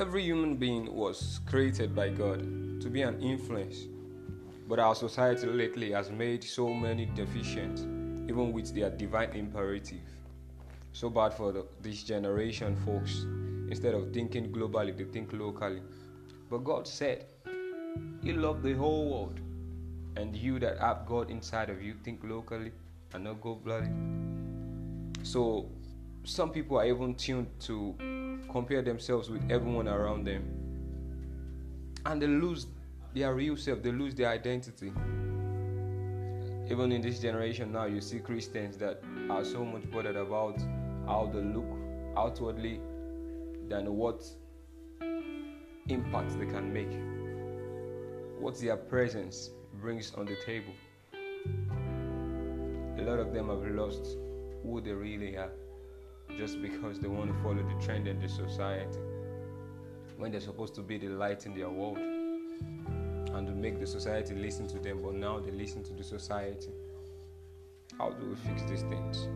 every human being was created by God to be an influence. But our society lately has made so many deficient, even with their divine imperative. So bad for the, this generation, folks. Instead of thinking globally, they think locally. But God said, He loved the whole world. And you that have God inside of you, think locally and not globally. So some people are even tuned to compare themselves with everyone around them. And they lose their real self, they lose their identity. Even in this generation now, you see Christians that are so much bothered about how they look outwardly than what impact they can make, what their presence brings on the table. A lot of them have lost who they really are just because they want to follow the trend in the society when they're supposed to be the light in their world and to make the society listen to them, but now they listen to the society. How do we fix these things?